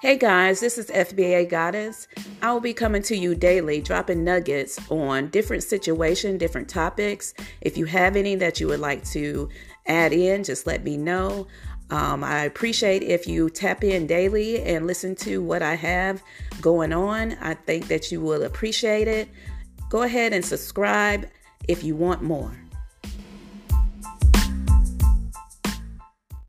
Hey guys, this is FBA Goddess. I will be coming to you daily, dropping nuggets on different situation, different topics. If you have any that you would like to add in, just let me know. Um, I appreciate if you tap in daily and listen to what I have going on. I think that you will appreciate it. Go ahead and subscribe if you want more.